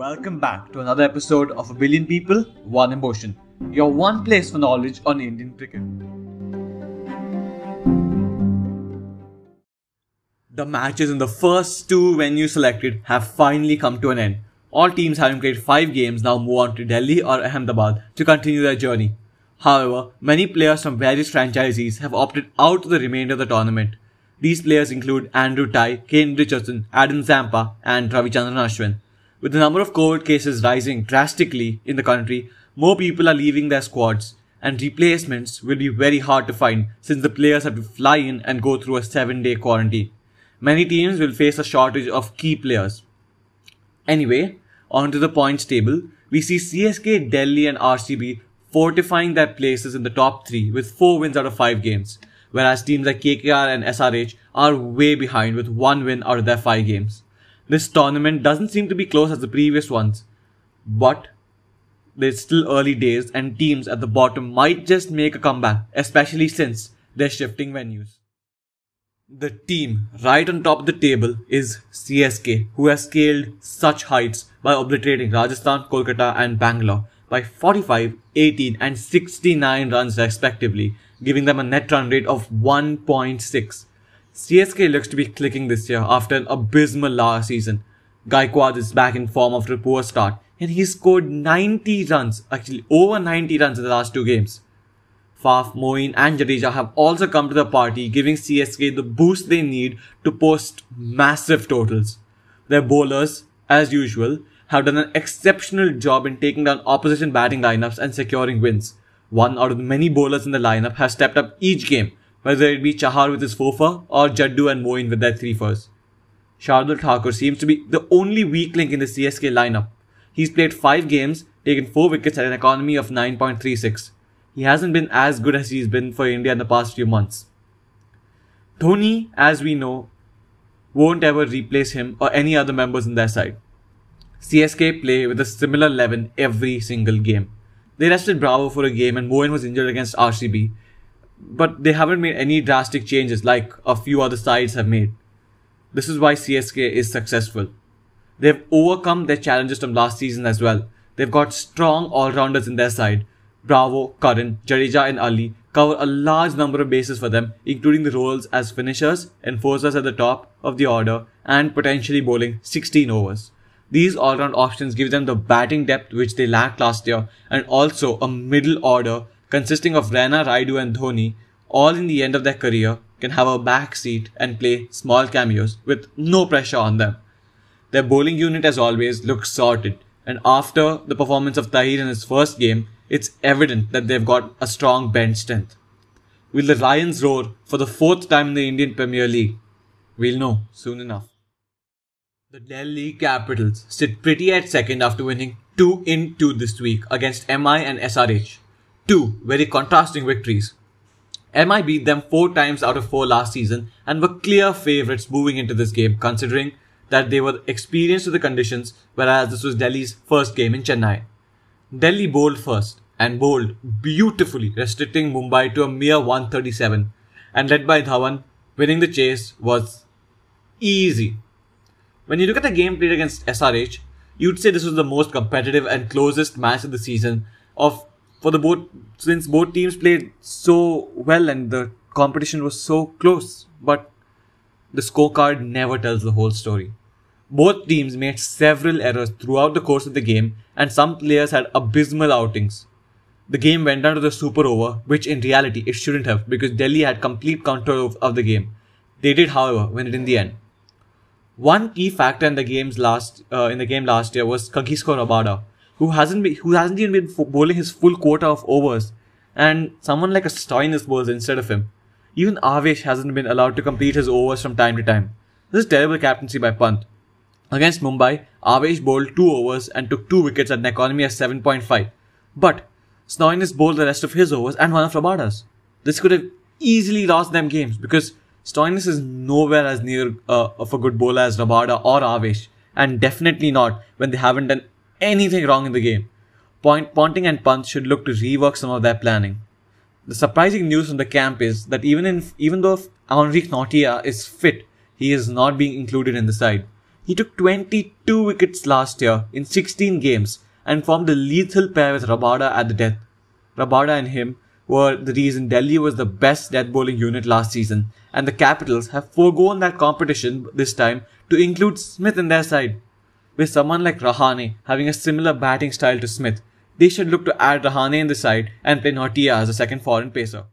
Welcome back to another episode of A Billion People, One Emotion, your one place for knowledge on Indian cricket. The matches in the first two venues selected have finally come to an end. All teams having played five games now move on to Delhi or Ahmedabad to continue their journey. However, many players from various franchises have opted out of the remainder of the tournament. These players include Andrew Tye, Kane Richardson, Adam Zampa, and Ravichandran Ashwin. With the number of COVID cases rising drastically in the country, more people are leaving their squads, and replacements will be very hard to find since the players have to fly in and go through a 7 day quarantine. Many teams will face a shortage of key players. Anyway, onto the points table, we see CSK, Delhi, and RCB fortifying their places in the top three with four wins out of five games, whereas teams like KKR and SRH are way behind with one win out of their five games. This tournament doesn't seem to be close as the previous ones, but there's still early days and teams at the bottom might just make a comeback, especially since they're shifting venues. The team right on top of the table is CSK, who has scaled such heights by obliterating Rajasthan, Kolkata, and Bangalore by 45, 18, and 69 runs respectively, giving them a net run rate of 1.6. CSK looks to be clicking this year after an abysmal last season. Gaikwad is back in form after a poor start, and he scored 90 runs, actually over 90 runs in the last two games. Faf, Moeen, and Jadeja have also come to the party, giving CSK the boost they need to post massive totals. Their bowlers, as usual, have done an exceptional job in taking down opposition batting lineups and securing wins. One out of the many bowlers in the lineup has stepped up each game, whether it be Chahar with his four or Jaddu and Moeen with their three fours. Shardul Thakur seems to be the only weak link in the CSK lineup. He's played five games, taken four wickets at an economy of 9.36. He hasn't been as good as he's been for India in the past few months. Dhoni, as we know, won't ever replace him or any other members in their side. CSK play with a similar 11 every single game. They rested Bravo for a game and Moeen was injured against RCB, but they haven't made any drastic changes like a few other sides have made. This is why CSK is successful. They've overcome their challenges from last season as well. They've got strong all-rounders in their side. Bravo, Curran, Jadeja and Ali cover a large number of bases for them, including the roles as finishers, enforcers at the top of the order, and potentially bowling 16 overs. These all-round options give them the batting depth which they lacked last year and also a middle order consisting of Raina, Rayudu and Dhoni all in the end of their career can have a back seat and play small cameos with no pressure on them. Their bowling unit as always looks sorted and after the performance of Tahir in his first game, it's evident that they've got a strong bench strength. Will the Lions roar for the fourth time in the Indian Premier League? We'll know soon enough. The Delhi Capitals sit pretty at second after winning 2 in 2 this week against MI and SRH. Two very contrasting victories. MI beat them 4 times out of 4 last season and were clear favourites moving into this game considering that they were experienced to the conditions whereas this was Delhi's first game in Chennai. Delhi bowled first and bowled beautifully restricting Mumbai to a mere 137 and led by Dhawan winning the chase was easy when you look at the game played against SRH, you'd say this was the most competitive and closest match of the season of for the both since both teams played so well and the competition was so close. But the scorecard never tells the whole story. Both teams made several errors throughout the course of the game, and some players had abysmal outings. The game went down to the super over, which in reality it shouldn't have because Delhi had complete control of the game. They did, however, win it in the end. One key factor in the game's last uh, in the game last year was Kagiso Rabada, who hasn't been, who hasn't even been bowling his full quota of overs, and someone like a Stoinis bowls instead of him. Even Avesh hasn't been allowed to complete his overs from time to time. This is terrible captaincy by Pant. Against Mumbai, Avesh bowled two overs and took two wickets at an economy of 7.5. But Stoinis bowled the rest of his overs and one of Rabada's. This could have easily lost them games because Stoinis is nowhere as near uh, of a good bowler as Rabada or Avesh, and definitely not when they haven't done anything wrong in the game. Point, Ponting and Pant should look to rework some of their planning. The surprising news from the camp is that even in even though Anrich Nortje is fit, he is not being included in the side. He took 22 wickets last year in 16 games and formed a lethal pair with Rabada at the death. Rabada and him were the reason Delhi was the best death bowling unit last season, and the Capitals have foregone that competition this time to include Smith in their side. With someone like Rahane having a similar batting style to Smith, they should look to add Rahane in the side and play Nortje as a second foreign pacer.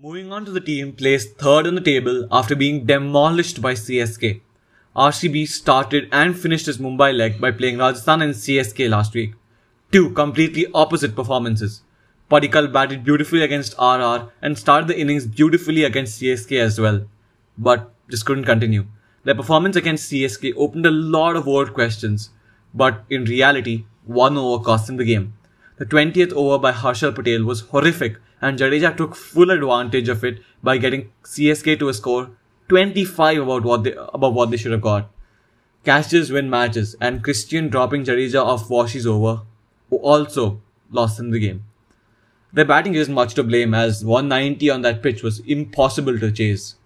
Moving on to the team placed third on the table after being demolished by CSK. RCB started and finished his Mumbai leg by playing Rajasthan and CSK last week. Two completely opposite performances. Padikkal batted beautifully against RR and started the innings beautifully against CSK as well. But just couldn't continue. Their performance against CSK opened a lot of old questions, but in reality, one over cost them the game. The 20th over by Harshal Patel was horrific and Jadeja took full advantage of it by getting CSK to a score 25 about what they above what they should have got. Catches win matches, and Christian dropping Jadeja off Washi's over also lost in the game. Their batting isn't much to blame as 190 on that pitch was impossible to chase.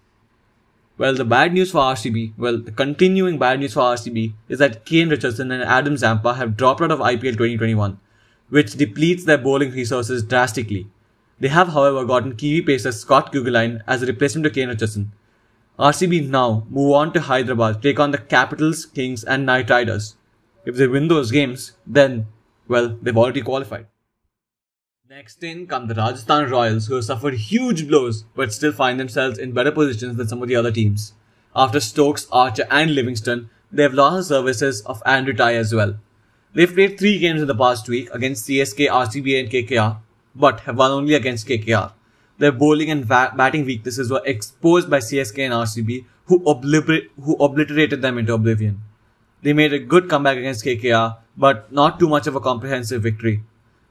Well, the bad news for RCB, well, the continuing bad news for RCB is that Kane Richardson and Adam Zampa have dropped out of IPL 2021, which depletes their bowling resources drastically. They have, however, gotten Kiwi pacer Scott Kuggeleijn as a replacement to Kane Richardson, RCB now move on to Hyderabad, take on the Capitals, Kings, and Knight Riders. If they win those games, then, well, they've already qualified. Next in come the Rajasthan Royals, who have suffered huge blows but still find themselves in better positions than some of the other teams. After Stokes, Archer, and Livingstone, they have lost the services of Andrew Tye as well. They've played three games in the past week against CSK, RCB, and KKR, but have won only against KKR. Their bowling and va- batting weaknesses were exposed by CSK and RCB, who, obliter- who obliterated them into oblivion. They made a good comeback against KKR, but not too much of a comprehensive victory.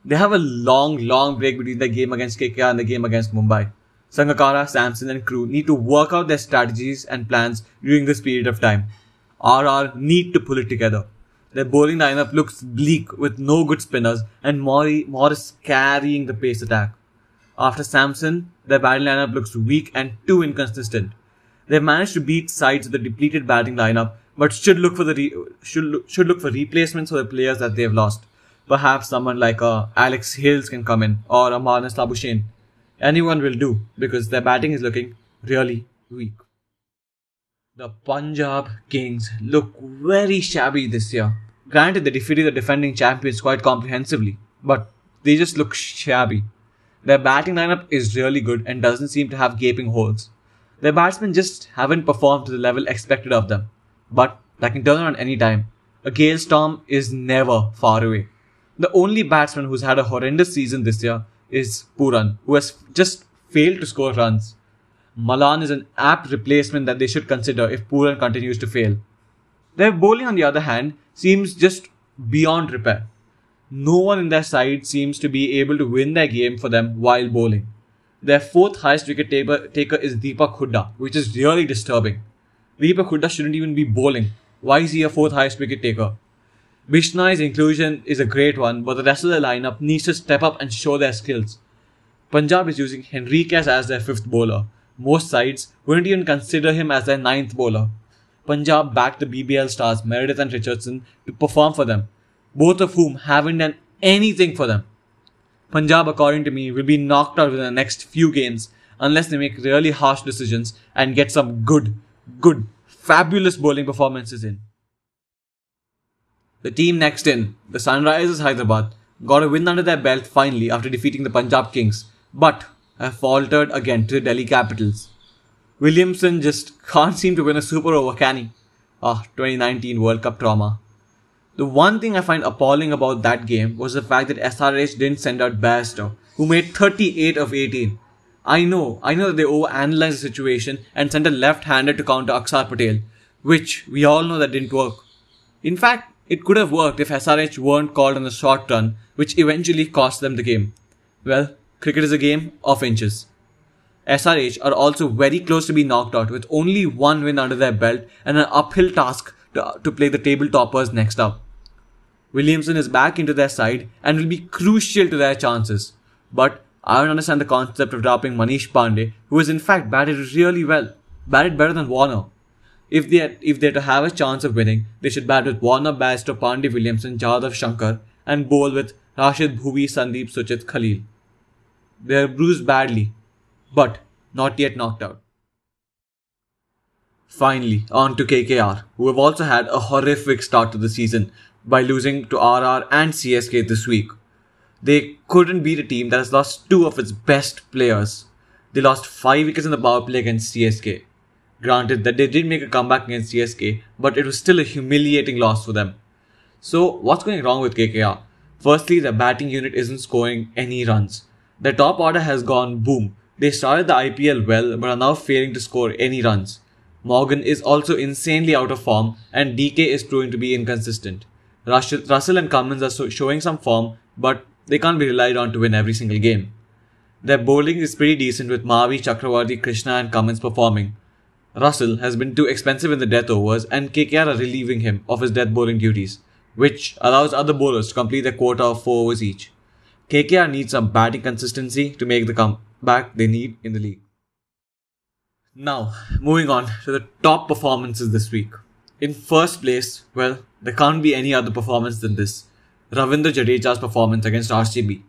They have a long, long break between the game against KKR and the game against Mumbai. Sangakkara, Samson, and crew need to work out their strategies and plans during this period of time. RR need to pull it together. Their bowling lineup looks bleak with no good spinners and Morris carrying the pace attack. After Samson, their batting lineup looks weak and too inconsistent. They've managed to beat sides with a depleted batting lineup, but should look for the re- should should look for replacements for the players that they've lost. Perhaps someone like uh, Alex Hales can come in or a Marnus. Anyone will do because their batting is looking really weak. The Punjab Kings look very shabby this year. Granted, they defeated the defending champions quite comprehensively, but they just look shabby. Their batting lineup is really good and doesn't seem to have gaping holes. Their batsmen just haven't performed to the level expected of them. But that can turn around any time. A gale storm is never far away. The only batsman who's had a horrendous season this year is Pooran, who has just failed to score runs. Malan is an apt replacement that they should consider if Pooran continues to fail. Their bowling, on the other hand, seems just beyond repair no one in their side seems to be able to win their game for them while bowling. Their fourth highest wicket taker is Deepak Hooda, which is really disturbing. Deepak Hooda shouldn't even be bowling. Why is he a fourth highest wicket taker? Bishnoi's inclusion is a great one, but the rest of the lineup needs to step up and show their skills. Punjab is using Henriques as their fifth bowler. Most sides wouldn't even consider him as their ninth bowler. Punjab backed the BBL stars Meredith and Richardson to perform for them, both of whom haven't done anything for them. Punjab, according to me, will be knocked out within the next few games unless they make really harsh decisions and get some good, good, fabulous bowling performances in. The team next in, the Sunrisers Hyderabad, got a win under their belt finally after defeating the Punjab Kings, but have faltered again to the Delhi Capitals. Williamson just can't seem to win a super over, can he? Ah, 2019 World Cup trauma. The one thing I find appalling about that game was the fact that SRH didn't send out Bairstow, who made 38 of 18. I know, I know that they overanalyzed the situation and sent a left-hander to counter Axar Patel, which we all know that didn't work. In fact, it could have worked if SRH weren't called on the short run, which eventually cost them the game. Well, cricket is a game of inches. SRH are also very close to be knocked out with only one win under their belt and an uphill task to, to play the table toppers next up. Williamson is back into their side and will be crucial to their chances. But I don't understand the concept of dropping Manish Pandey, who has in fact batted really well, batted better than Warner. If they are, if they're to have a chance of winning, they should bat with Warner Bairstow, Pandey Williamson, Jadhav Shankar, and bowl with Rashid Bhuvi, Sandeep Suchith, Khalil. They are bruised badly, but not yet knocked out. Finally, on to KKR, who have also had a horrific start to the season by losing to RR and CSK this week. They couldn't beat a team that has lost two of its best players. They lost five wickets in the power play against CSK. Granted that they did make a comeback against CSK, but it was still a humiliating loss for them. So, what's going wrong with KKR? Firstly, the batting unit isn't scoring any runs. The top order has gone boom. They started the IPL well, but are now failing to score any runs. Morgan is also insanely out of form, and DK is proving to be inconsistent. Russell and Cummins are showing some form, but they can't be relied on to win every single game. Their bowling is pretty decent with Mavi, Chakravarthy, Krishna, and Cummins performing. Russell has been too expensive in the death overs, and KKR are relieving him of his death bowling duties, which allows other bowlers to complete their quota of 4 overs each. KKR needs some batting consistency to make the comeback they need in the league. Now, moving on to the top performances this week. In first place, well, there can't be any other performance than this Ravindra Jadeja's performance against RCB.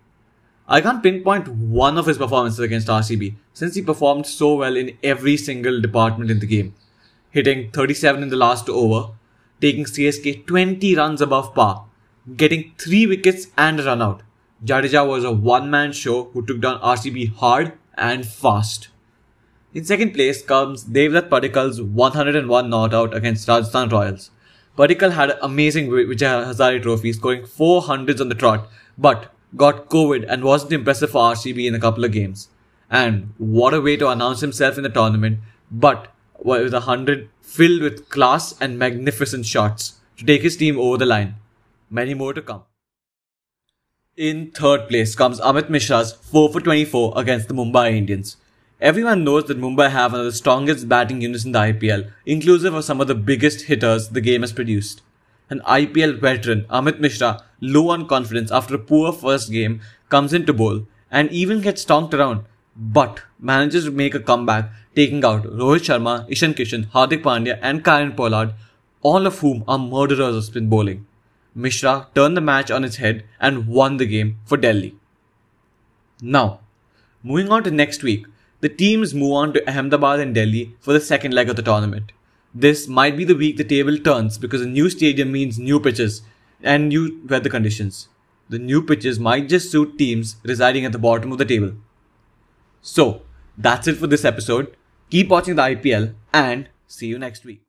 I can't pinpoint one of his performances against RCB since he performed so well in every single department in the game, hitting 37 in the last over, taking CSK 20 runs above par, getting 3 wickets and a run out, Jadeja was a one-man show who took down RCB hard and fast. In second place comes Devdutt Padikkal's 101 not out against Rajasthan Royals. Padikkal had an amazing Vijay Hazare trophy, scoring 400s on the trot, but got COVID and wasn't impressive for RCB in a couple of games. And what a way to announce himself in the tournament, but with a hundred filled with class and magnificent shots to take his team over the line. Many more to come. In third place comes Amit Mishra's 4 for 24 against the Mumbai Indians. Everyone knows that Mumbai have one of the strongest batting units in the IPL, inclusive of some of the biggest hitters the game has produced. An IPL veteran, Amit Mishra, low on confidence after a poor first game, comes into bowl and even gets stomped around, but manages to make a comeback, taking out Rohit Sharma, Ishan Kishan, Hardik Pandya, and Kieron Pollard, all of whom are murderers of spin bowling. Mishra turned the match on its head and won the game for Delhi. Now, moving on to next week, the teams move on to Ahmedabad and Delhi for the second leg of the tournament. This might be the week the table turns because a new stadium means new pitches and new weather conditions. The new pitches might just suit teams residing at the bottom of the table. So, that's it for this episode. Keep watching the IPL and see you next week.